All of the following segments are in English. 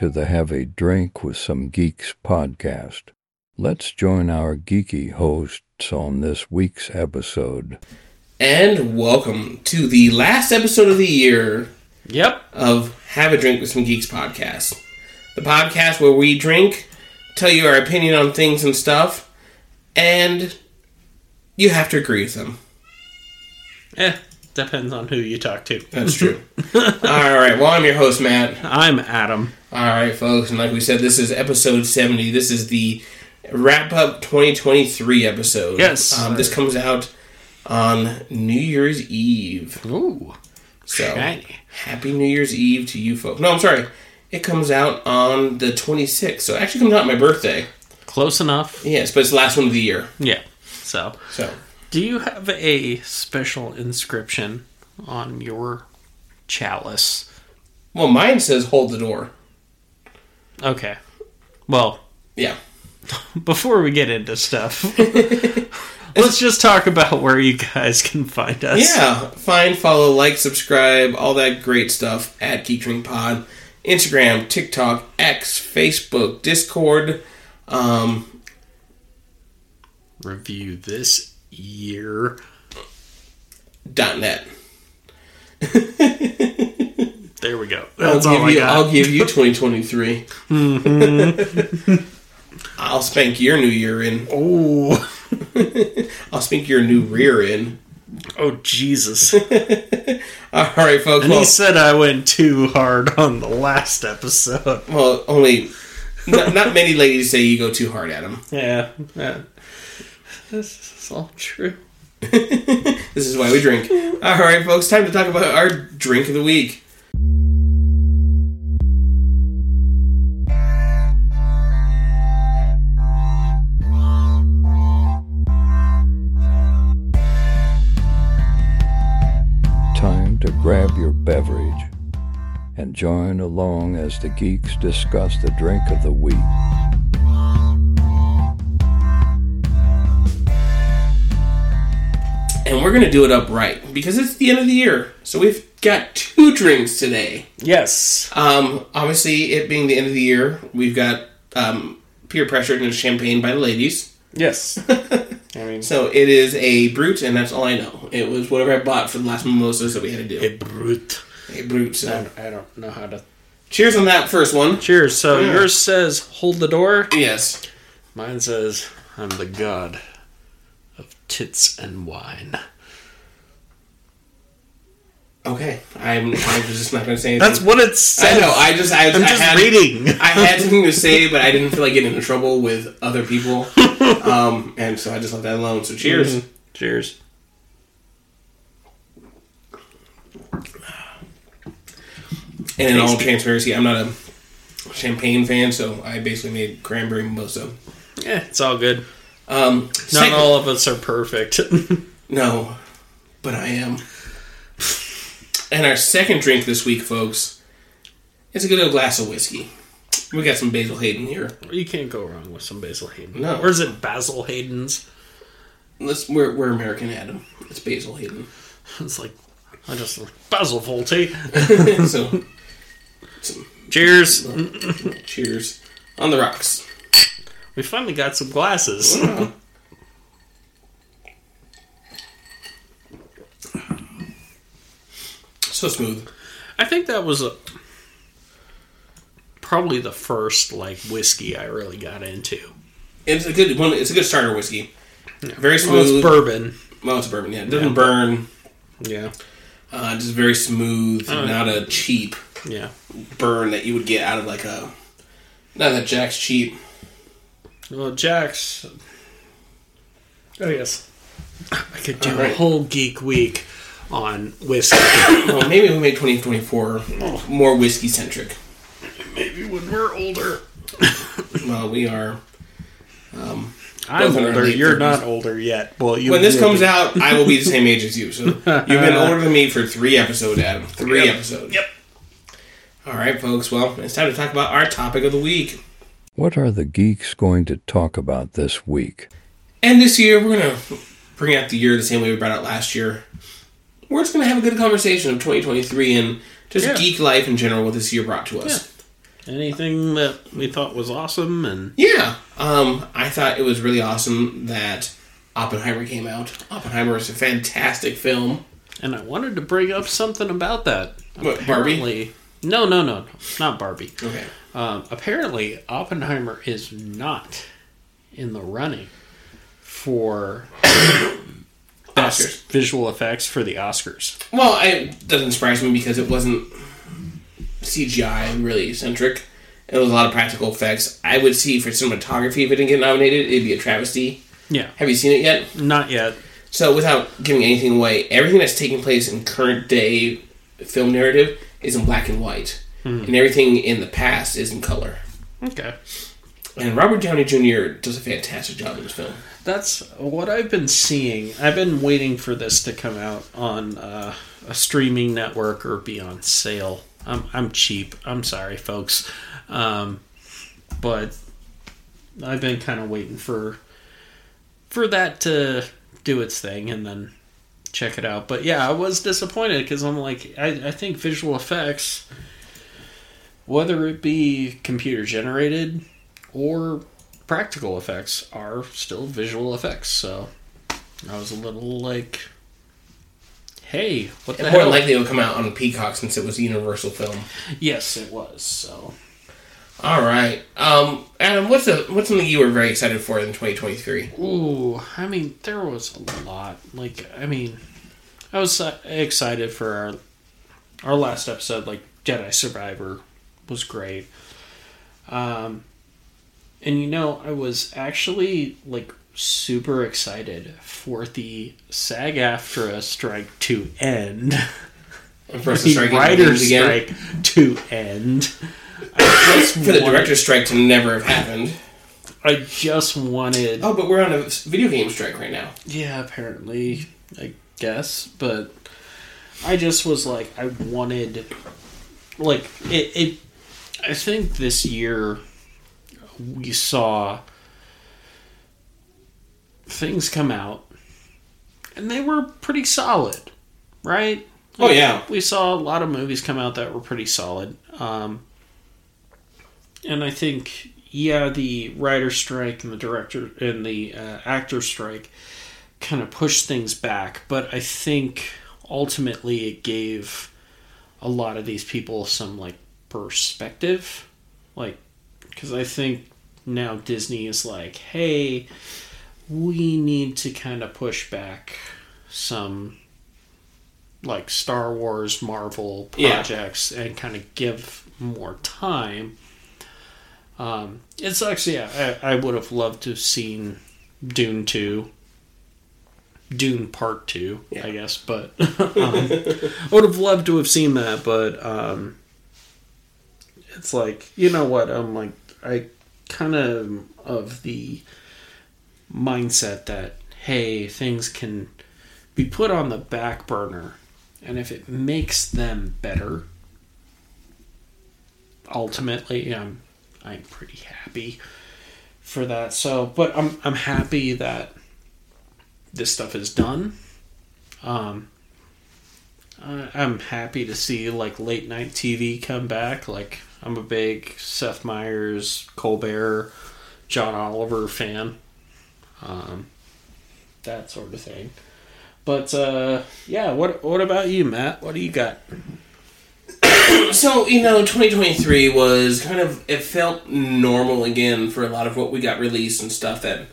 Welcome to the Have a Drink with Some Geeks podcast. Let's join our geeky hosts on this week's episode. And welcome to the last episode of the year Yep. of Have a Drink with Some Geeks podcast. The podcast where we drink, tell you our opinion on things and stuff, and you have to agree with them. Eh, depends on who you talk to. That's true. All right, well, I'm your host, Matt. I'm Adam. All right, folks, and like we said, this is episode 70. This is the wrap up 2023 episode. Yes. Um, this comes out on New Year's Eve. Ooh. So, Shiny. happy New Year's Eve to you folks. No, I'm sorry. It comes out on the 26th. So, it actually comes out on my birthday. Close enough. Yes, but it's the last one of the year. Yeah. So, So, do you have a special inscription on your chalice? well, mine says hold the door. Okay. Well, Yeah. before we get into stuff, let's just talk about where you guys can find us. Yeah. Find, follow, like, subscribe, all that great stuff at Geek Drink Pod. Instagram, TikTok, X, Facebook, Discord. Um, Review this year. dot net. There we go. I'll That's give all I you. got. I'll give you 2023. Mm-hmm. I'll spank your new year in. oh. I'll spank your new rear in. Oh, Jesus. All right, folks. And Well, he said I went too hard on the last episode. well only not, not many ladies say you go too hard at them. Yeah, yeah. This is all true. This is why we drink. All right, folks. Time to talk about our drink of the week. To grab your beverage and join along as the geeks discuss the drink of the week. And we're gonna do it upright because it's the end of the year. So we've got two drinks today. Yes. Um, obviously, it being the end of the year, we've got um, peer pressure and champagne by the ladies. Yes. I mean, So it is a brute, and that's all I know. It was whatever I bought for the last mimosas that we had to do. a brute. A brute. I don't, I don't know how to. cheers on that first one. Cheers. So Yeah. yours says hold the door. Yes. Mine says I'm the god of tits and wine. Okay. I'm. I'm just not going to say anything. That's what it says. I know. I just. I, I'm I just had, reading. I had something to say, but I didn't feel like getting into trouble with other people, um, and so I just let that alone. So cheers. Mhm. Cheers. And in all transparency, I'm not a champagne fan, so I basically made cranberry mimosa. Yeah, it's all good. Um, Not second- all of us are perfect. No, but I am. And our second drink this week, folks, is a good old glass of whiskey. We got some Basil Hayden here. you can't go wrong with some Basil Hayden. No. Or is it Basil Hayden's? Let's we're, we're American, Adam. It's Basil Hayden. It's like I just Basil Fawlty. so, Cheers. cheers on the rocks. We finally got some glasses. Oh, So smooth. I think that was a, probably the first like whiskey I really got into. It's a good one. It's a good starter whiskey. Very Well, it's smooth. bourbon. well, it's bourbon. Yeah, it doesn't Yeah. burn. Yeah, Uh, just very smooth. Oh, not a cheap yeah. burn that you would get out of like a. Not that Jack's cheap. Well, Jack's. Oh yes, I could do Alright. a whole geek week on whiskey. Well, maybe we make 2024 more whiskey centric. Maybe when we're older. Well, we are. Um, I'm Both in our older. You're 30s. not older yet. Well, you when this comes be. out, I will be the same age as you. So you've been older than me for three episodes, Adam. Three Yep. episodes. Yep. All right, folks. Well, it's time to talk about our topic of the week. What are the geeks going to talk about this week? And this year, we're gonna bring out the year the same way we brought out last year. We're just gonna have a good conversation of 2023 and just Yeah. geek life in general. What this year brought to us. Anything that we thought was awesome and Yeah, um, I thought it was really awesome that Oppenheimer came out. Oppenheimer is a fantastic film. and I wanted to bring up something about that. What, Barbie? Apparently- No, no, no, no, not Barbie. Okay. Um, apparently, Oppenheimer is not in the running for best Oscars. visual effects for the Oscars. Well, it doesn't surprise me because it wasn't CGI really centric. It was a lot of practical effects. I would see for cinematography if it didn't get nominated, it'd be a travesty. Yeah, Have you seen it yet? not yet. So, without giving anything away, everything that's taking place in current day film narrative is in black and white, hmm. and everything in the past is in color. Okay. And Robert Downey Jr. does a fantastic job in this film. That's what I've been seeing. I've been waiting for this to come out on uh, a streaming network or be on sale. I'm, I'm cheap. I'm sorry, folks. Um, but I've been kind of waiting for for that to do its thing and then check it out. But yeah, I was disappointed because I'm like, I, I think visual effects, whether it be computer generated or practical effects are still visual effects. So I was a little like, hey, what the And more hell? likely, it would come out on Peacock since it was a Universal film. yes, it was. So All right, um, Adam, what's a what's something you were very excited for in 2023? ooh, I mean, there was a lot. Like, I mean, I was uh, excited for our our last episode. Like Jedi Survivor was great. Um, and you know, I was actually like super excited for the SAG AFTRA strike to end. For the writer's strike to end. For the director's strike to never have happened. I just wanted. Oh, but we're on a video game strike right now. Yeah, apparently, I guess, but I just was like, I wanted, like, it. it I think this year we saw things come out, and they were pretty solid, right? Oh, yeah. we saw a lot of movies come out that were pretty solid. Um, and I think, yeah, the writer strike and the director and the uh, actor strike kind of pushed things back, but I think ultimately it gave a lot of these people some like perspective, like because I think now Disney is like, hey, we need to kind of push back some like Star Wars, Marvel Yeah. projects and kind of give more time. Um, it sucks, yeah. I, I would have loved to have seen Dune 2, Dune Part 2, Yeah. I guess, but um, I would have loved to have seen that, but um, it's like, you know what? I'm like, I kind of of the mindset that, hey, things can be put on the back burner and if it makes them better ultimately i'm i'm pretty happy for that so but i'm i'm happy that this stuff is done um i'm happy to see like late night tv come back like i'm a big seth meyers colbert john oliver fan um that sort of thing but uh, yeah, what what about you, Matt? What do you got? So, you know, 2023 was kind of, it felt normal again for a lot of what we got released and stuff that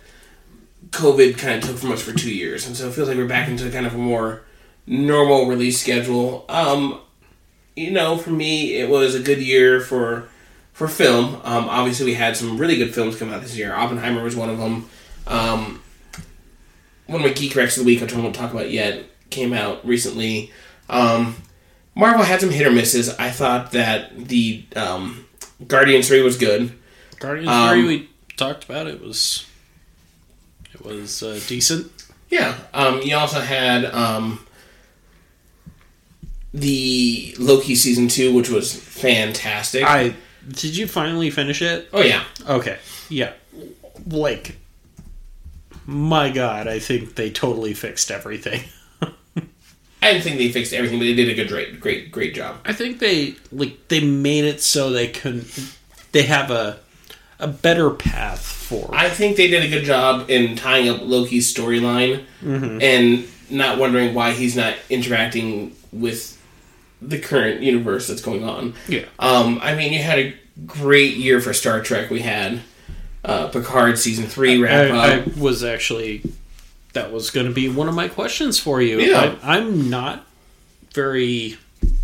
COVID kind of took from us for two years. And so it feels like we're back into kind of a more normal release schedule. Um, you know, for me, it was a good year for for film. Um, obviously, we had some really good films come out this year. Oppenheimer was one of them. Um, one of my geek recs of the week, which I won't talk about yet, came out recently. Um, Marvel had some hit or misses. I thought that the um, Guardians three was good. Guardians Um, Three. We talked about it was it was uh, decent. Yeah. Um, you also had um, the Loki season two, which was fantastic. I did you finally finish it? oh yeah, Okay, yeah. Like, my God, I think they totally fixed everything. I didn't think they fixed everything, but they did a good, great, great, great job. I think they like they made it so they couldn't they have a a better path for. I think they did a good job in tying up Loki's storyline mm-hmm. and not wondering why he's not interacting with the current universe that's going on. Yeah. Um, I mean, you had a great year for Star Trek. We had uh, Picard season three wrap I, up. I was actually that was going to be one of my questions for you. Yeah. I, I'm not very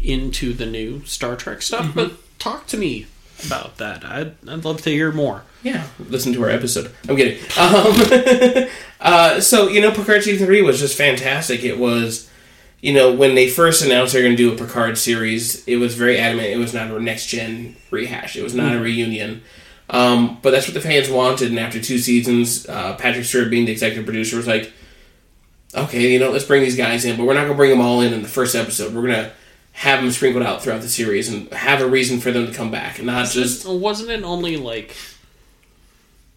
into the new Star Trek stuff, Mm-hmm. but talk to me about that. I'd, I'd love to hear more. Yeah, listen to our episode. I'm kidding. Um, uh, so you know, Picard season three was just fantastic. It was, you know, when they first announced they're going to do a Picard series, it was very adamant. It was not a next gen rehash. It was not a reunion. Um, but that's what the fans wanted. And after two seasons, uh, Patrick Stewart, being the executive producer, was like, "Okay, you know, let's bring these guys in, but we're not going to bring them all in in the first episode. We're going to." Have them sprinkled out throughout the series and have a reason for them to come back, and not just Wasn't it only like?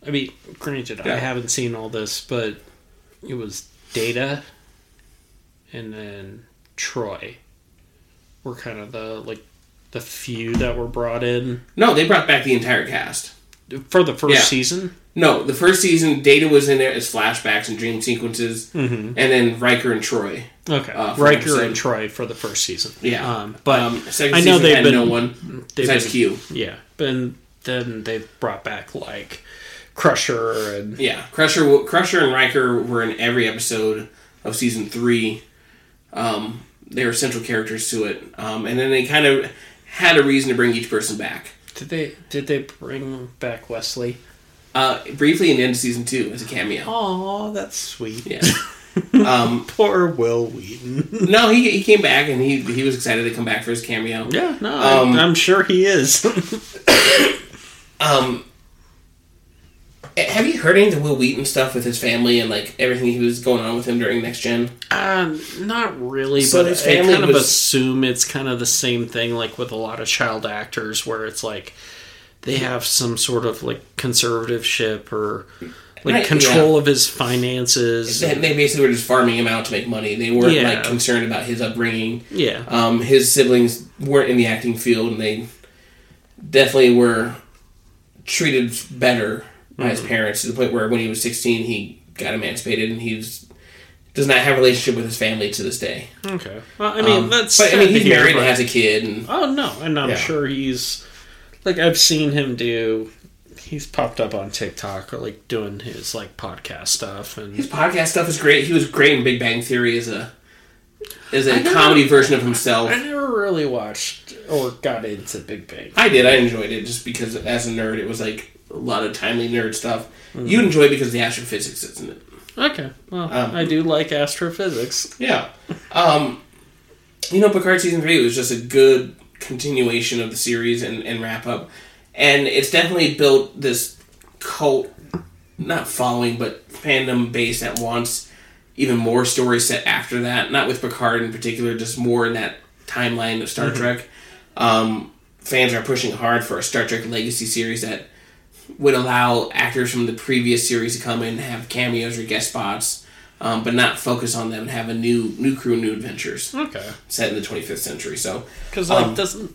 I mean, granted, I haven't seen all this, but it was Data, and then Troi were kind of the like the few that were brought in no. They brought back the entire cast. for the first Yeah. season. No, the first season, Data was in there as flashbacks and dream sequences, Mm-hmm. and then Riker and Troi. Okay, Uh, Riker episode- and Troi for the first season. Yeah, um, but um, second I know they've been no one they've besides been- Q. Yeah, but then they've brought back like Crusher and Yeah, Crusher, Crusher and Riker were in every episode of season three. Um, they were central characters to it, um, and then they kind of had a reason to bring each person back. did they did they bring back Wesley? Uh, briefly in the end of season two as a cameo. Oh, that's sweet. Yeah. um, Poor Wil Wheaton. no, he, he came back and he he was excited to come back for his cameo. yeah, no, Um, I, I'm sure he is. Um, have you heard any of the Wil Wheaton stuff with his family and like everything he was going on with him during Next Gen? Um, not really, So but his I family kind of was- assume it's kind of the same thing, like with a lot of child actors, where it's like they have some sort of like conservativeship or like Right, control of his finances. They, they basically were just farming him out to make money. They weren't Yeah. like concerned about his upbringing. yeah, Um, his siblings weren't in the acting field, and they definitely were treated better by his parents to the point where when he was sixteen, he got emancipated, and he's does not have a relationship with his family to this day. okay. Well, I mean, Um, that's. but I mean, he's hear, married but- and has a kid, and Oh no, and I'm Yeah. sure he's like I've seen him do. He's popped up on TikTok or like doing his like podcast stuff and his podcast stuff is great. He was great in Big Bang Theory as a as a never- comedy version of himself. I never really watched or got into Big Bang. I did. I enjoyed it just because as a nerd, it was like a lot of timely nerd stuff. Mm-hmm. You enjoy it because the astrophysics isn't it. Okay, well, Um, I do like astrophysics. Yeah. Um, you know, Picard season three was just a good continuation of the series and, and wrap up, and it's definitely built this cult, not following, but fandom base that wants even more stories set after that. Not with Picard in particular, just more in that timeline of Star Trek. Um, fans are pushing hard for a Star Trek Legacy series that would allow actors from the previous series to come in and have cameos or guest spots, um, but not focus on them and have a new new crew, new adventures Okay, set in the 25th century. So because like Um, doesn't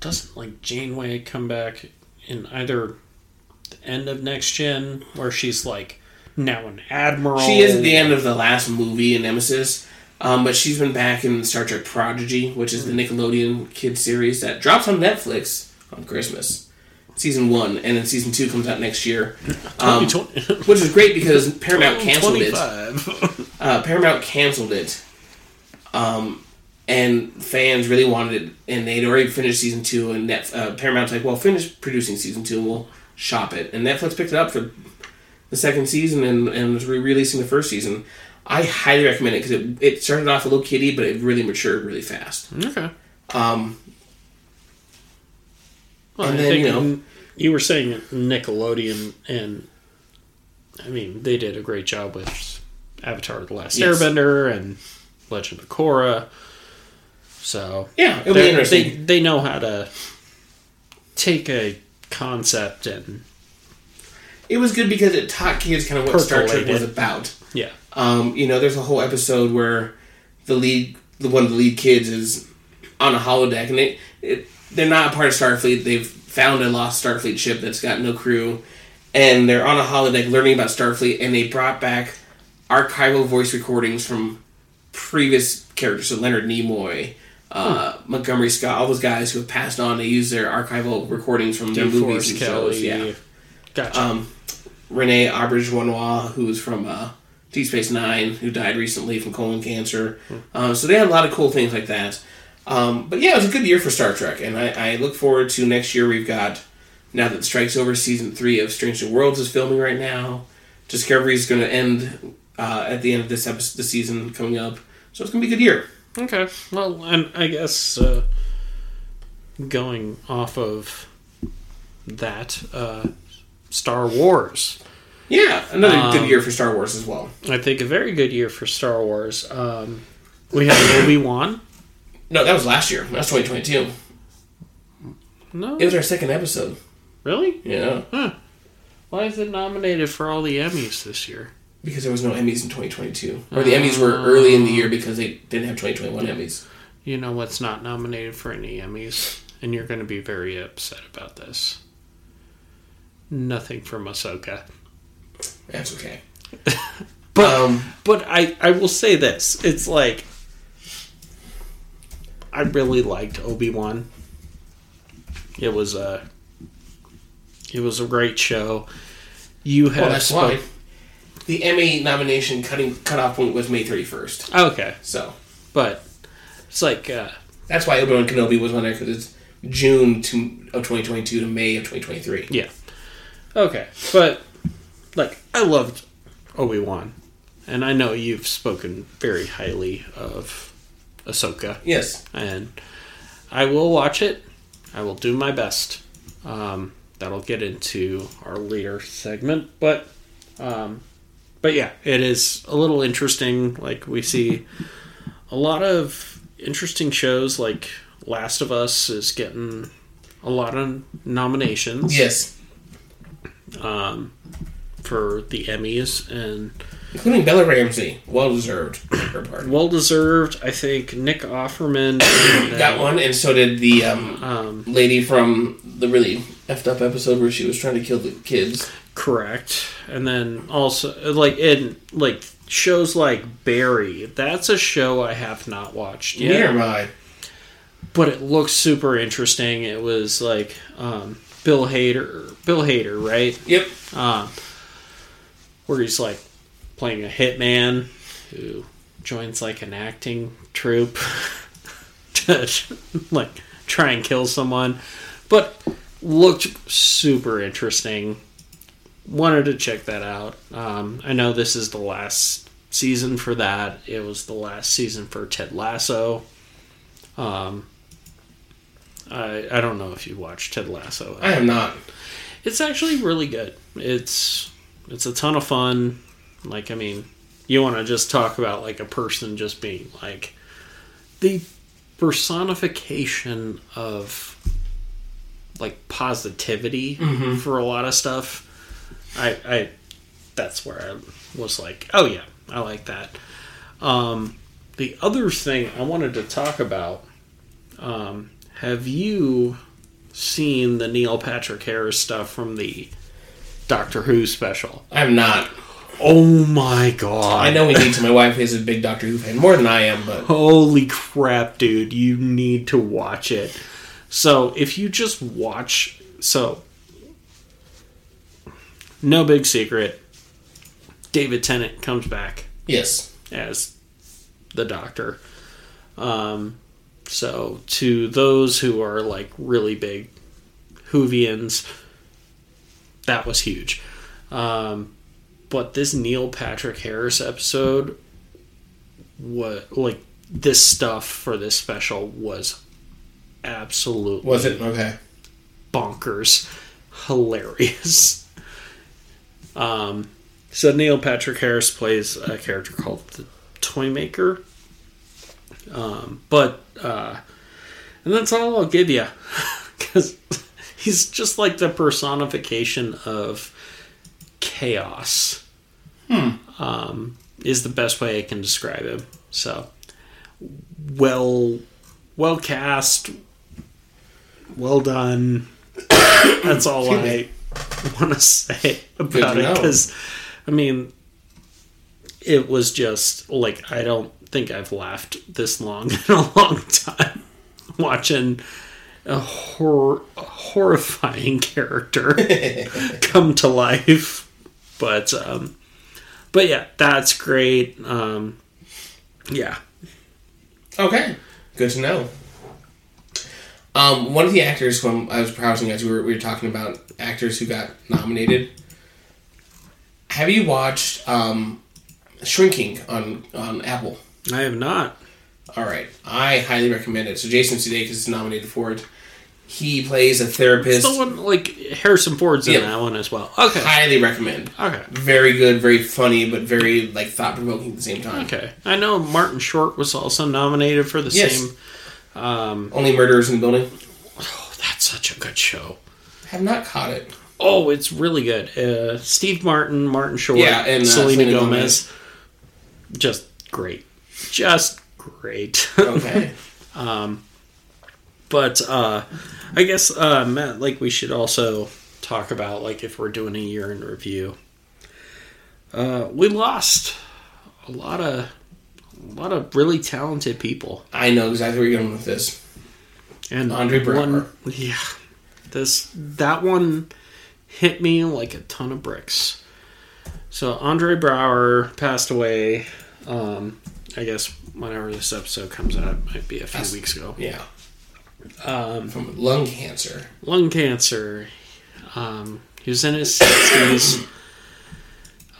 doesn't like Janeway come back in either the end of next gen where she's like now an admiral. she is at the end of the last movie in Nemesis. Um, but she's been back in Star Trek Prodigy, which is the Nickelodeon kids series that drops on Netflix on Christmas, season one, and then season two comes out next year, um, which is great because Paramount canceled it. uh, Paramount canceled it, um, and fans really wanted it, and they'd already finished season two, and Net, uh, Paramount's like, "Well, finish producing season two, and we'll shop it." And Netflix picked it up for the second season, and and was re-releasing the first season. I highly recommend it because it, it started off a little kiddie, but it really matured really fast. okay. Um, Well, And I then, think you know- you were saying Nickelodeon, and I mean they did a great job with Avatar: The Last Yes. Airbender and Legend of Korra. So yeah, it'll be they, interesting. they they know how to take a concept and it was good because it taught kids kind of what Star Trek was about. yeah, Um, you know, there's a whole episode where the lead, the one of the lead kids is on a holodeck, and it, it they're not a part of Starfleet. They've found a lost Starfleet ship that's got no crew, and they're on a holodeck learning about Starfleet. And they brought back archival voice recordings from previous characters, so Leonard Nimoy, uh, Montgomery Scott, all those guys who have passed on. They use their archival recordings from their movies and shows. Yeah. Gotcha. Um, Renee Auberjonois, who's from uh, Deep Space Nine, who died recently from colon cancer. Um, so they had a lot of cool things like that. Um, but yeah, it was a good year for Star Trek, and I, I look forward to next year. We've got now that Strike's over, season three of Strange New Worlds is filming right now. Discovery is going to end uh, at the end of this episode, the season coming up, so it's going to be a good year. Okay. Well, and I guess uh, going off of that, uh, Star Wars. Yeah, another Um, good year for Star Wars as well. I think a very good year for Star Wars. Um, we had Obi Wan. No, that was last year. That's 2022. No, It was our second episode. really? Yeah, Why is it nominated for all the Emmys this year? because there was no Emmys in 2022, or the Emmys were early in the year because they didn't have 2021 Emmys. You know what's not nominated for any Emmys, and you're going to be very upset about this. Nothing from Ahsoka. That's okay. But Um, but I I will say this: it's like I really liked Obi Wan. It was a it was a great show. You have well, that's spoke- why the Emmy nomination cutting cutoff point was May 31st. Okay, So but it's like uh, that's why Obi Wan Kenobi was on there because it's June to, of 2022 to May of 2023. yeah, okay, but like I loved Obi Wan, and I know you've spoken very highly of Ahsoka. Yes. and I will watch it. I will do my best. Um, that'll get into our later segment, but um, but yeah, it is a little interesting. Like we see a lot of interesting shows. Like Last of Us is getting a lot of nominations Yes. um, for the Emmys, and Including Bella Ramsey. Well deserved. Her part. well deserved. I think Nick Offerman Got one, and so did the um, Um, lady from the really effed up episode where she was trying to kill the kids. Correct. And then also like in like shows like Barry, that's a show I have not watched yet. Neither I. But it looks super interesting. It was like um, Bill Hader Bill Hader, right? Yep. Um, where he's like playing a hitman who joins like an acting troupe to like try and kill someone. But looked super interesting. Wanted to check that out. Um, I know this is the last season for that. It was the last season for Ted Lasso. Um, I I don't know if you watched Ted Lasso. I have not. It's actually really good. It's it's a ton of fun. Like I mean, you want to just talk about like a person just being like the personification of like positivity for a lot of stuff. I I that's where I was like, oh yeah, I like that. Um, the other thing I wanted to talk about. Um, have you seen the Neil Patrick Harris stuff from the Doctor Who special? I have not. Oh my god. I know we need to. My wife is a big Doctor Who fan, more than I am, but Holy crap, dude. You need to watch it. So, if you just watch. So, no big secret. David Tennant comes back yes. as the doctor. Um, so, to those who are like really big Whovians, that was huge. Um, but this Neil Patrick Harris episode, what like this stuff for this special was absolutely Was it? Okay. bonkers, hilarious. Um, so Neil Patrick Harris plays a character called the Toymaker. Um, but uh, and that's all I'll give you because he's just like the personification of chaos. Um, is the best way I can describe him. So well, well cast, well done. That's all I want to say about it because, I mean, it was just like I don't think I've laughed this long in a long time watching a hor- a horrifying character come to life. But um, but yeah, that's great. Um, yeah, Okay, good to know. Um, one of the actors when I was browsing as we were, we were talking about actors who got nominated. Have you watched um, Shrinking on on Apple? I have not. All right, I highly recommend it. So Jason Sudeikis is nominated for it. He plays a therapist. The one like Harrison Ford's in Yeah. that one as well. Okay, Highly recommend. okay, Very good, very funny, but very like thought provoking at the same time. okay. I know Martin Short was also nominated for the Yes. same. Um, Only murderers in the building. oh, that's such a good show. I Have not caught it. Oh, it's really good. Uh, Steve Martin, Martin Short, Yeah, and, uh, Selena, Selena Gomez. Just great. Just great. Okay. but uh, I guess uh, Matt, like we should also talk about like if we're doing a year in review. Uh, we lost a lot of a lot of really talented people, I know exactly where you're going with this. and Andre one, yeah, this that one hit me like a ton of bricks. So Andre Braugher passed away. Um, I guess whenever this episode comes out, it might be a few That's- weeks ago. Yeah. Um, From lung cancer. lung cancer. Um, he was in his sixties.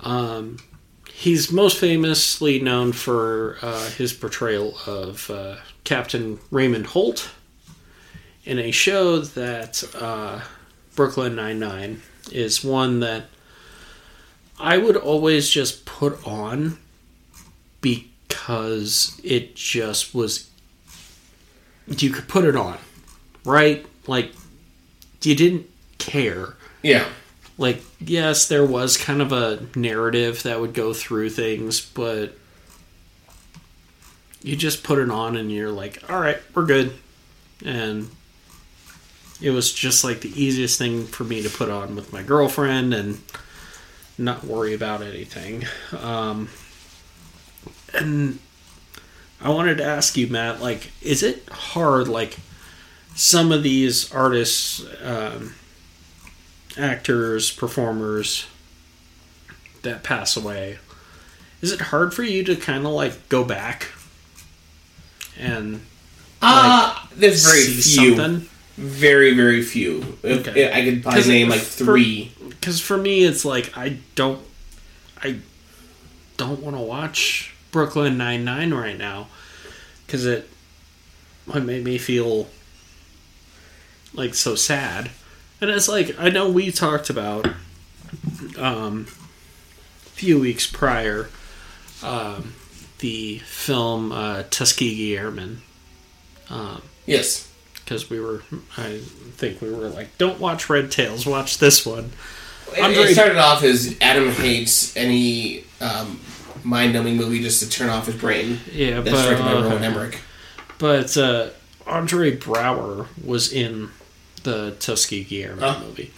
Um, he's most famously known for uh, his portrayal of uh, Captain Raymond Holt in a show that uh, Brooklyn Nine Nine is one that I would always just put on because it just was. You could put it on, right? Like you didn't care. Yeah. Like, yes, there was kind of a narrative that would go through things, but you just put it on and you're like, all right, we're good. And it was just like the easiest thing for me to put on with my girlfriend and not worry about anything. Um, and I wanted to ask you, Matt, like, is it hard, like, some of these artists, um, actors, performers that pass away, is it hard for you to kind of like go back and Uh, there's very few. something? Very, very few. If- Okay. I could probably name like three. Because for me, it's like I don't, I don't want to watch Brooklyn Nine Nine right now because it, it made me feel like so sad. And it's like I know we talked about um, a few weeks prior um, the film uh, Tuskegee Airmen um, yes. because we were I think we were like don't watch Red Tails watch this one It, Andre- it started off as Adam hates any um, mind-numbing movie just to turn off his brain. yeah That's but directed by uh, Roland Emmerich. but uh, Andre Braugher was in the Tuskegee Airmen Oh. movie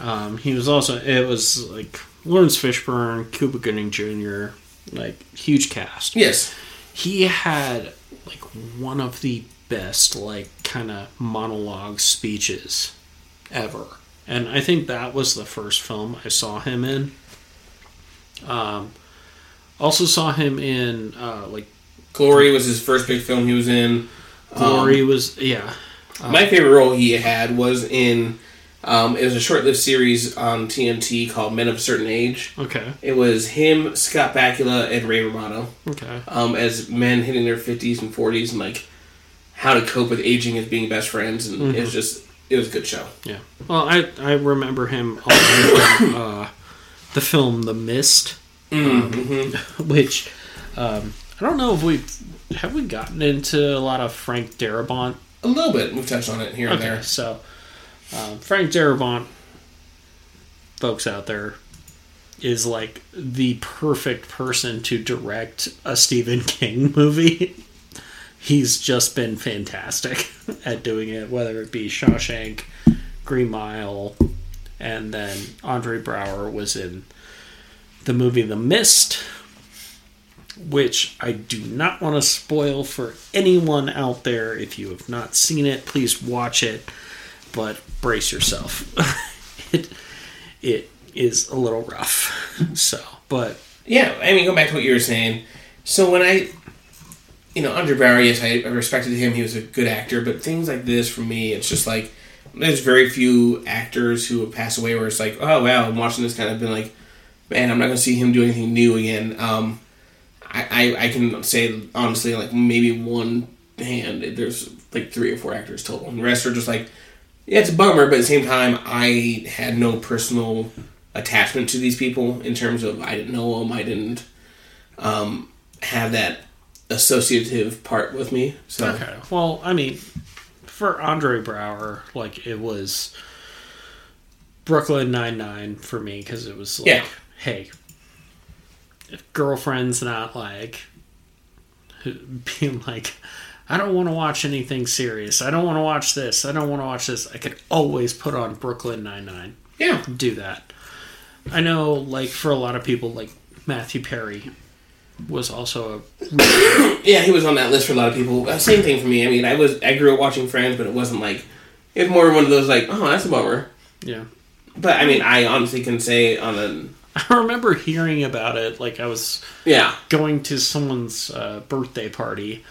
um, he was also it was like Laurence Fishburne Cuba Gooding Jr. like huge cast Yes. he had like one of the best like kind of monologue speeches ever and i think that was the first film i saw him in um also saw him in uh like Glory was his first big film he was in. glory was yeah My favorite role he had was in. Um, it was a short-lived series on TNT called Men of a Certain Age. okay It was him, Scott Bakula, and Ray Romano okay um, as men hitting their fifties and forties and like how to cope with aging as being best friends, and it was just it was a good show. yeah well i i remember him also from uh the film the mist Mm-hmm. which um i don't know if we have we gotten into a lot of frank darabont A little bit. We've touched on it here and there. so um, Frank Darabont, folks out there, is like the perfect person to direct a Stephen King movie he's just been fantastic at doing it, whether it be Shawshank, Green Mile, and then Andre Braugher was in the movie The Mist, which I do not want to spoil for anyone out there. If you have not seen it, please watch it, but brace yourself. it it is a little rough. So, but Yeah, I mean, go back to what you were saying. So when I, you know, Andre Braugher, yes, I I respected him. He was a good actor. But things like this, for me, it's just like there's very few actors who have passed away where it's like, oh wow, I'm watching this kind of been like, man, I'm not gonna see him do anything new again. Um, I, I I can say honestly, like maybe one hand, there's like three or four actors total, and the rest are just like, yeah, it's a bummer, but at the same time, I had no personal attachment to these people in terms of I didn't know them, I didn't um, have that associative part with me. So Okay. Well, I mean, for Andre Braugher, like it was Brooklyn Nine Nine for me because it was like, Yeah. Hey, if girlfriend's not like being like, I don't want to watch anything serious. I don't want to watch this. I don't want to watch this. I could always put on Brooklyn Nine Nine. yeah, Do that. I know, like for a lot of people, like Matthew Perry was also a yeah, he was on that list for a lot of people. Uh, same thing for me. I mean, I was I grew up watching Friends, but it wasn't like it was more one of those like, oh, that's a bummer. yeah. But I mean, I honestly can say on a I remember hearing about it. Like I was yeah, going to someone's uh, birthday party,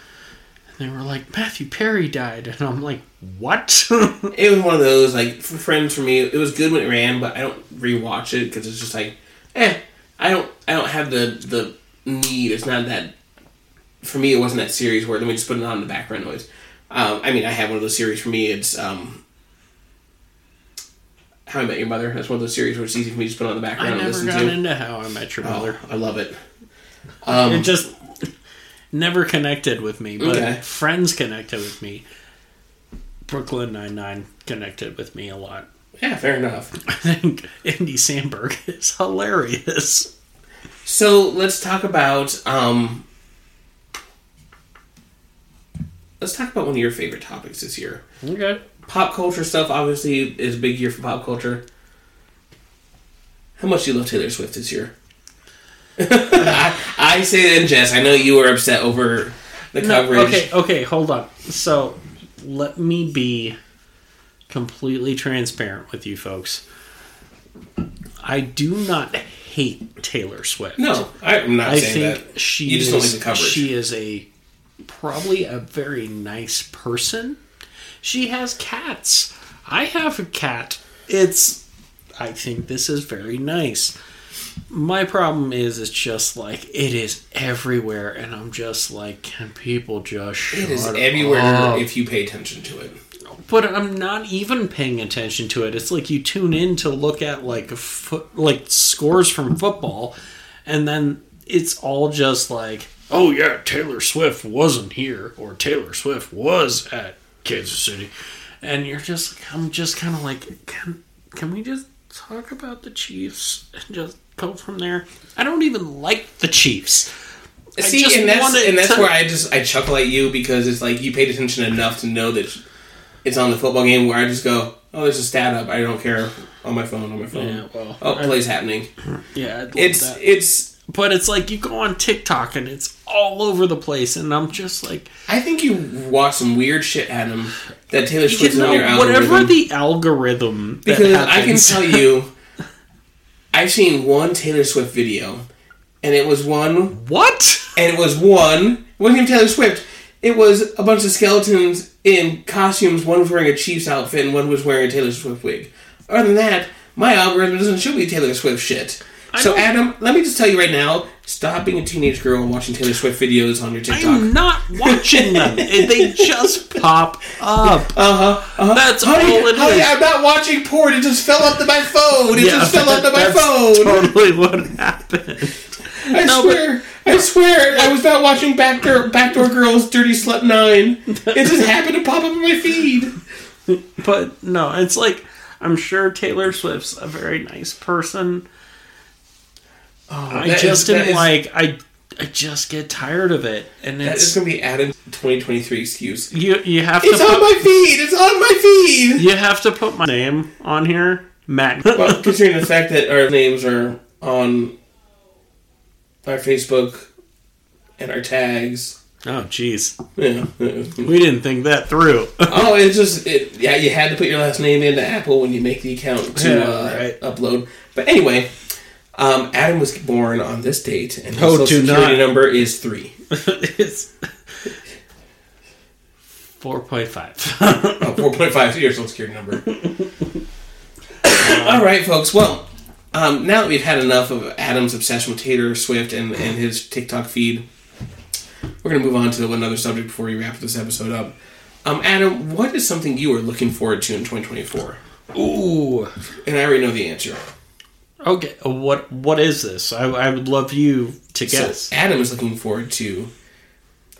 and they were like, "Matthew Perry died," and I'm like, "What?" it was one of those like for Friends for me. It was good when it ran, but I don't rewatch it because it's just like, eh, I don't I don't have the the need. It's not that for me. It wasn't that series where let me just put it on the background noise. Um, I mean, I have one of those series for me. It's um, How I Met Your Mother. That's one of those series where it's easy for me to just put on the I background and never listen got to. into How I Met Your Mother. Oh, I love it. it Um, just never connected with me. But Okay. Friends connected with me. Brooklyn Nine Nine connected with me a lot. yeah, fair enough. I think Andy Samberg is hilarious. So let's talk about um, let's talk about one of your favorite topics this year. Okay. Pop culture stuff obviously is a big year for pop culture. How much do you love Taylor Swift this year? I, I say that in jest. I know you were upset over the No, coverage. okay, okay, hold on. So let me be completely transparent with you folks. I do not hate Taylor Swift. No, I'm not I saying think that. she You just is, don't like the coverage. she is a probably a very nice person. She has cats. I have a cat. It's I think this is very nice. My problem is it's just like it is everywhere and I'm just like can people just shut It is everywhere up? if you pay attention to it. but I'm not even paying attention to it. It's like you tune in to look at like foot, like scores from football, and then it's all just like, oh yeah, Taylor Swift wasn't here, or Taylor Swift was at Kansas City, and you're just, I'm just kind of like, can can we just talk about the Chiefs and just go from there? I don't even like the Chiefs. See, and that's and that's to- where I just I chuckle at you because it's like you paid attention enough to know that it's on the football game. Where I just go, oh, there's a stat up. I don't care on my phone. On my phone. Yeah, well, oh, I- play's happening. Yeah, It's that. it's. But it's like you go on TikTok and it's all over the place, and I'm just like, I think you watch some weird shit, Adam. That Taylor you Swift's on your know, algorithm. whatever the algorithm that because I can tell you, I've seen one Taylor Swift video, and it was one what? and it was one. It wasn't even Taylor Swift. It was a bunch of skeletons in costumes. One was wearing a Chiefs outfit, and one was wearing a Taylor Swift wig. Other than that, my algorithm doesn't show me Taylor Swift shit. So, Adam, let me just tell you right now: stop being a teenage girl and watching Taylor Swift videos on your TikTok. I'm not watching them. they just pop up. Uh huh. Uh-huh. That's honey, all it honey, is. I'm not watching porn. It just fell onto my phone. It just fell onto my phone. Totally what happened. I No, but- swear, I swear, I was not watching Backdoor Backdoor Girls Dirty Slut Nine. It just happened to pop up on my feed. But no, it's like I'm sure Taylor Swift's a very nice person. I that just is- didn't is- like I I just get tired of it, and That is it's going to be added 2023 excuse. you. You have to It's on put, my feed. It's on my feed. you have to put my name on here, Matt. Well, considering the fact that our names are on our Facebook and our tags. oh, jeez, Yeah. we didn't think that through. oh, it's just it, yeah. You had to put your last name into Apple when you make the account to Yeah, uh, right. upload. But anyway, um, Adam was born on this date, and his Oh, social security not. number is three. it's four point five. Oh, 4.5 is your social security number. All right, folks. Well, um, now that we've had enough of Adam's obsession with Taylor Swift and, and his TikTok feed, we're going to move on to another subject before we wrap this episode up. Um, Adam, what is something you are looking forward to in 2024? Ooh. And I already know the answer. Okay, what what is this? I, I would love you to guess. So Adam is looking forward to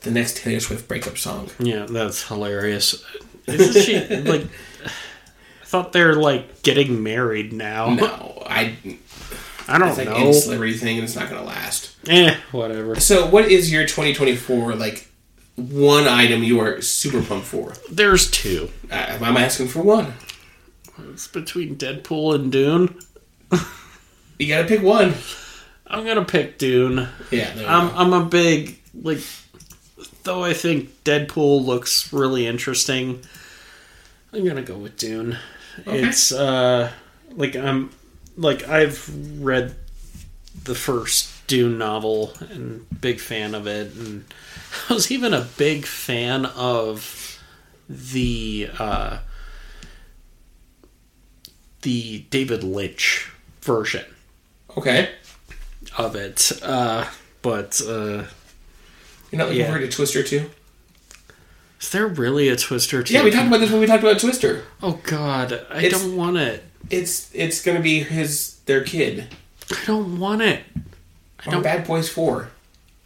the next Taylor Swift breakup song. yeah, that's hilarious. Isn't she like? I thought they're like getting married now. No, I. I don't It's like know. celebrity thing, and it's not going to last. Eh, whatever. So, what is your 2024 like one item you are super pumped for? There's two. Uh, I'm asking for one. It's between Deadpool and Dune. You got to pick one. I'm gonna pick Dune. Yeah, I'm. I'm a big like. Though I think Deadpool looks really interesting, I'm gonna go with Dune. Okay. It's uh like I'm like I've read the first Dune novel and big fan of it, and I was even a big fan of the uh, the David Lynch version okay. of it. Uh, but uh, You're not looking Yeah. forward to Twister too? is there really a Twister? Too? Yeah, we talked about this when we talked about Twister. Oh God, I It's- don't want it. It's it's going to be his their kid I don't want it. I or don't. Bad Boys Four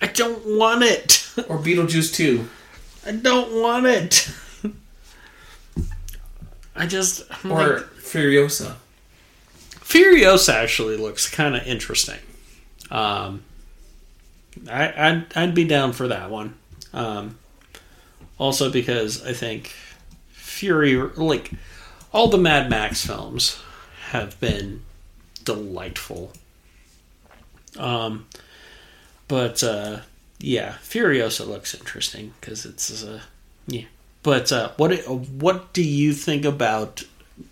I don't want it. or Beetlejuice Two. I don't want it. I just I'm or like, Furiosa. Furiosa actually looks kind of interesting. Um, I I'd, I'd be down for that one. Um, also because I think Fury like all the Mad Max films have been delightful. Um, but uh, yeah, Furiosa looks interesting because it's uh, yeah. But uh, what what do you think about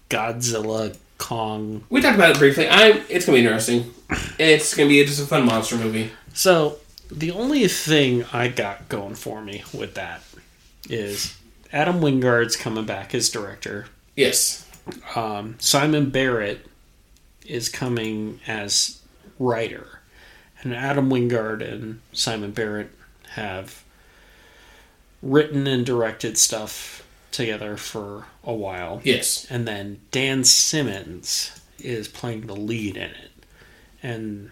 Godzilla Kong? We talked about it briefly. I it's going to be interesting. It's going to be just a fun monster movie. So the only thing I got going for me with that is Adam Wingard's coming back as director. Yes. Um, Simon Barrett is coming as writer, and Adam Wingard and Simon Barrett have written and directed stuff together for a while. Yes. And then Dan Stevens is playing the lead in it. And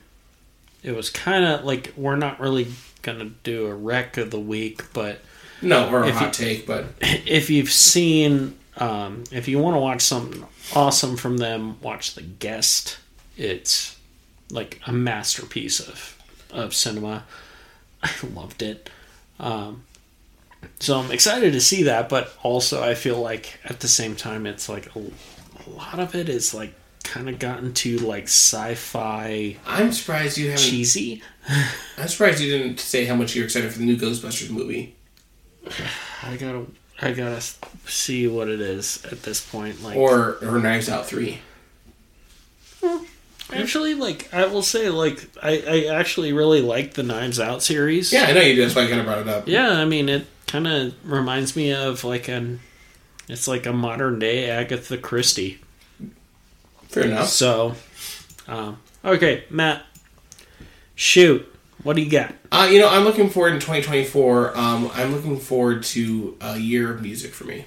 it was kind of like we're not really going to do a rec of the week, but No, or a hot you- take, but if you've seen, um, if you want to watch something awesome from them, watch The Guest. It's like a masterpiece of of cinema. I loved it. Um, so I'm excited to see that, but also I feel like at the same time it's like a, a lot of it is like kind of gotten to like sci-fi I'm surprised you haven't. cheesy. I'm surprised you didn't say how much you're excited for the new Ghostbusters movie. I gotta I gotta see what it is at this point. Like Or or Knives Out three. Hmm. Actually, like I will say, like I, I actually really like the Knives Out series. Yeah, I know you do. That's why I kind of brought it up. yeah. I mean, it kind of reminds me of like an, it's like a modern day Agatha Christie. Fair enough. So, um, okay, Matt, shoot, what do you got? Uh, you know, I'm looking forward in 2024. Um, I'm looking forward to a year of music for me.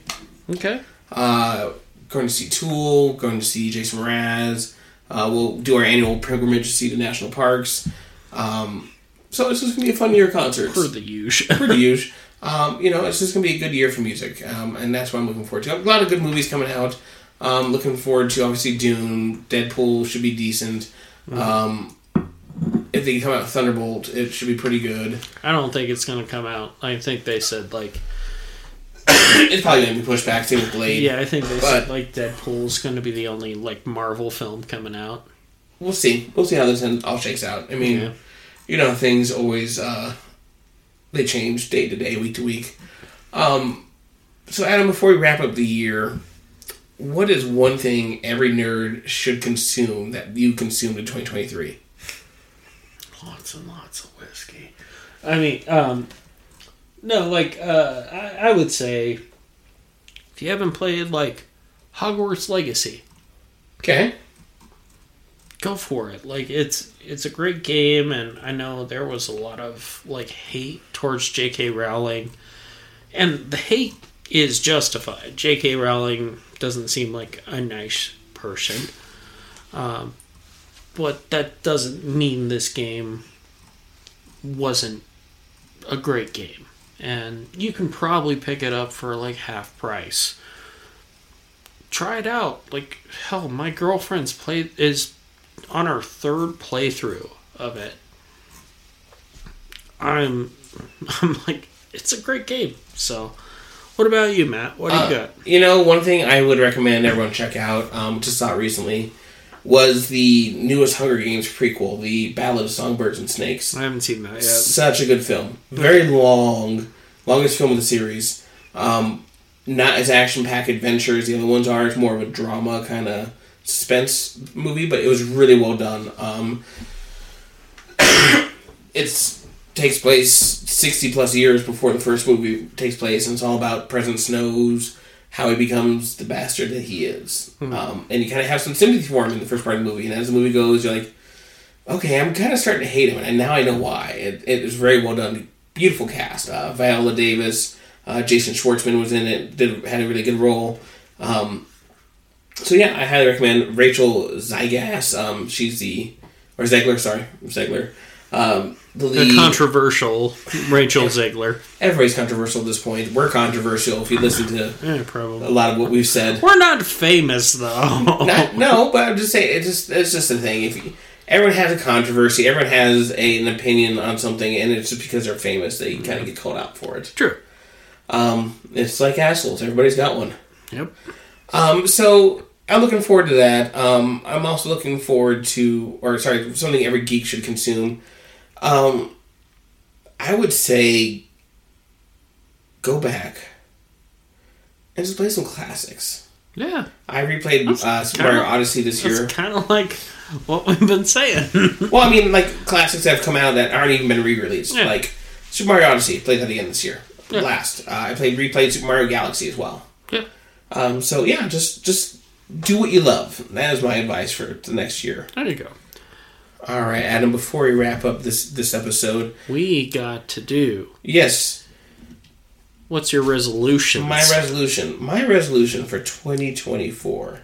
Okay, Uh, going to see Tool, going to see Jason Mraz. Uh, we'll do our annual pilgrimage to see the national parks. Um, so this is going to be a fun year of concerts. for the usual. Pretty huge. Um, you know, it's just going to be a good year for music, um, and that's what I'm looking forward to. A lot of good movies coming out. Um, looking forward to obviously Dune, Deadpool should be decent. Um, if they come out with Thunderbolt, it should be pretty good. I don't think it's going to come out. I think they said like It's probably going to be pushed back. to with Blade. yeah, I think they But- said like Deadpool's going to be the only like Marvel film coming out. We'll see. We'll see how this all shakes out. I mean, Yeah. you know, things always uh, they change day to day, week to week. Um, so, Adam, before we wrap up the year, what is one thing every nerd should consume that you consumed in 2023? Lots and lots of whiskey. I mean, um, no, like uh, I, I would say if you haven't played like Hogwarts Legacy, Okay. go for it. Like it's it's a great game, and I know there was a lot of like hate towards J.K. Rowling, and the hate is justified. J.K. Rowling doesn't seem like a nice person, um, but that doesn't mean this game wasn't a great game, and you can probably pick it up for like half price. Try it out. Like hell, my girlfriend's play is on our third playthrough of it. I'm I'm like it's a great game. So what about you, Matt? What do you Uh, got? You know, one thing I would recommend everyone check out, um, just saw it recently, was the newest Hunger Games prequel, The Ballad of Songbirds and Snakes. I haven't seen that yet. Such a good film. Very long, longest film of the series. Um, not as action packed adventure as the other ones are. It's more of a drama kind of suspense movie, but it was really well done. Um, it's takes place sixty plus years before the first movie takes place, and it's all about President Snow's how he becomes the bastard that he is. Um, and you kind of have some sympathy for him in the first part of the movie, and as the movie goes, you're like, okay, I'm kind of starting to hate him, and now I know why. It, it was very well done. Beautiful cast. Uh, Viola Davis, uh, Jason Schwartzman was in it. Did had a really good role. Um, so yeah, I highly recommend Rachel Zygas. Um, she's the or Zegler, sorry, Zegler. Um, the lead. controversial Rachel Zegler. Everybody's controversial at this point. We're controversial if you listen to Yeah, a lot of what we've said. We're not famous though. Not, no, but I'm just saying it's just it's just a thing. If you, everyone has a controversy, everyone has a, an opinion on something, and it's just because they're famous, they kind of get called out for it. True. Um, it's like assholes. Everybody's got one. Yep. Um, so I'm looking forward to that. Um, I'm also looking forward to, or sorry, something every geek should consume. Um, I would say go back and just play some classics. Yeah. I replayed uh, Super Mario Odyssey this year. Kind of like what we've been saying. Well, I mean, like classics that have come out that aren't even been re-released. Yeah. Like Super Mario Odyssey, played that again this year. Yeah. Last, uh, I played replayed Super Mario Galaxy as well. yeah. Um, so yeah, just just do what you love. That is my advice for the next year. There you go. All right, Adam. Before we wrap up this this episode, We got to do. yes, What's your resolution? my resolution. My resolution for 2024.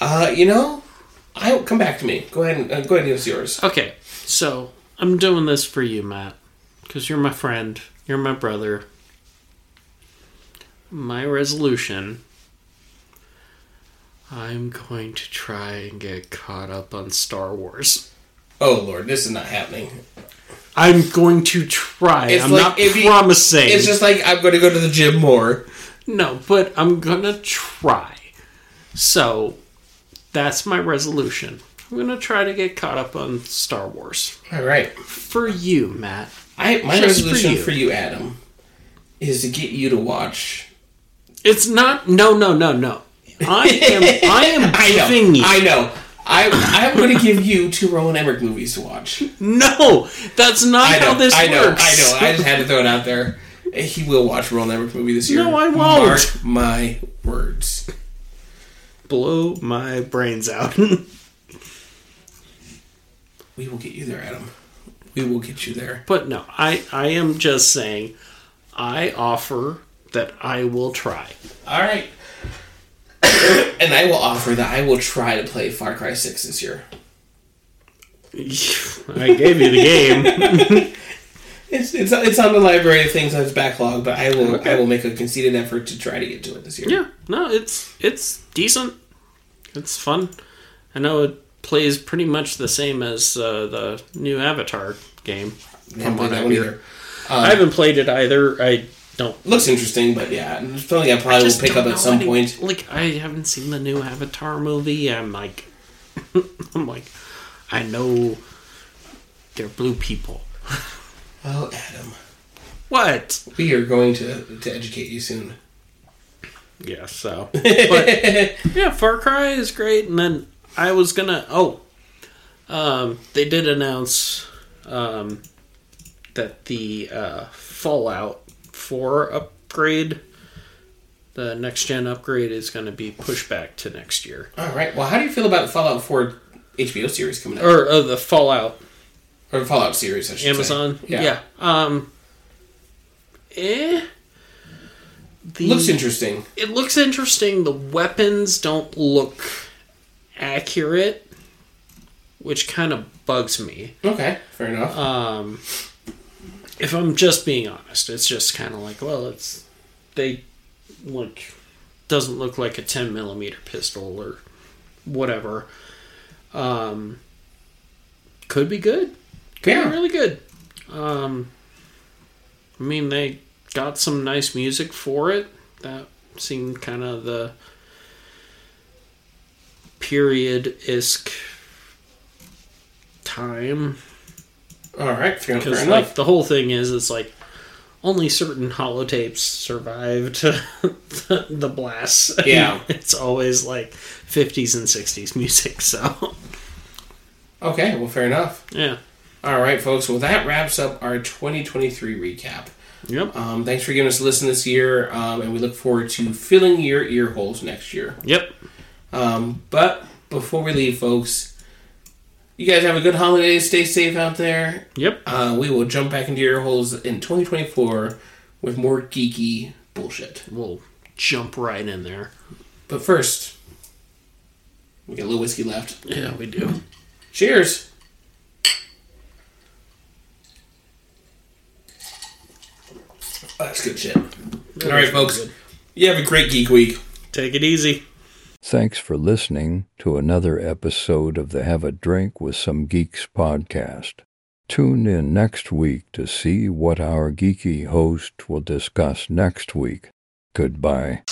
Uh, you know, I come back to me. Go ahead and uh, go ahead and give us yours. Okay, so I'm doing this for you, Matt, because you're my friend, you're my brother. My resolution I'm going to try and get caught up on Star Wars. Oh Lord, this is not happening. I'm going to try. It's I'm like not if you- promising. It's just like I'm going to go to the gym more. no, but I'm going to try. So that's my resolution. I'm going to try to get caught up on Star Wars. All right. For you, Matt. I my Just for resolution you. for you. Adam, is to get you to watch. It's not. No, no, no, no. I am. I am I know. giving you. I know. I I'm going to give you two Roland Emmerich movies to watch. no, that's not I know. how this I know. works. I know. I just had to throw it out there. He will watch Roland Emmerich movie this year. No, I won't. Mark my words. Blow my brains out. We will get you there, Adam. We will get you there. but no, I. I am just saying. I offer that I will try. All right. and I will offer that I will try to play Far Cry Six this year. I gave you the game. It's it's it's on the library of things that's backlog, but I will I will make a conceited effort to try to get to it this year. yeah, no, it's it's decent. It's fun. I know it plays pretty much the same as uh, the new Avatar game. Haven't played that I one hear. either. I haven't played it either. I don't. Looks interesting, but yeah, something I probably will pick up at some any- point. Like I haven't seen the new Avatar movie. I'm like, I'm like, I know they're blue people. Well, Adam, What? we are going to to educate you soon. Yeah. So, but yeah, Far Cry is great. And then I was gonna. Oh, um, they did announce um, that the uh, Fallout Four upgrade, the next gen upgrade, is going to be pushed back to next year. All right. Well, how do you feel about the Fallout 4 HBO series coming out? Or uh, the Fallout Or Fallout series, I should Amazon. say. Yeah. Um. Eh. The, Looks interesting. it looks interesting. The weapons don't look accurate, which kind of bugs me. Okay, fair enough. Um, if I'm just being honest, it's just kind of like, well, it's they look doesn't look like a 10 millimeter pistol or whatever. Um, could be good. Could Yeah. be really good. Um, I mean, they got some nice music for it. That seemed kind of the period isk time All right, because like the whole thing is it's like only certain holotapes survived the, the blasts. Yeah. it's always like 50s and 60s music. So okay, well, fair enough. yeah, All right, folks. Well, that wraps up our 2023 recap. yep, Um, thanks for giving us a listen this year, um, and we look forward to filling your ear holes next year. yep. Um, but before we leave, folks, you guys have a good holiday. Stay safe out there. Yep. Uh, we will jump back into your holes in 2024 with more geeky bullshit. We'll jump right in there. But first, we got a little whiskey left. Yeah, we do. Cheers. That's good shit. All right, folks. You have a great geek week. Take it easy. Thanks for listening to another episode of the Have a Drink with Some Geeks podcast. Tune in next week to see what our geeky host will discuss next week. Goodbye.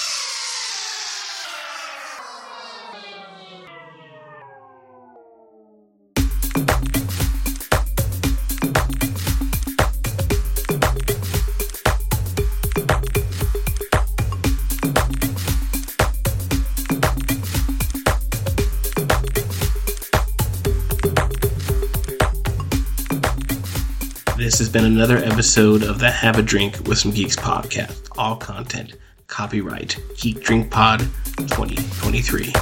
been another episode of the Have a Drink with Some Geeks podcast. All content, copyright, Geek Drink Pod 2023.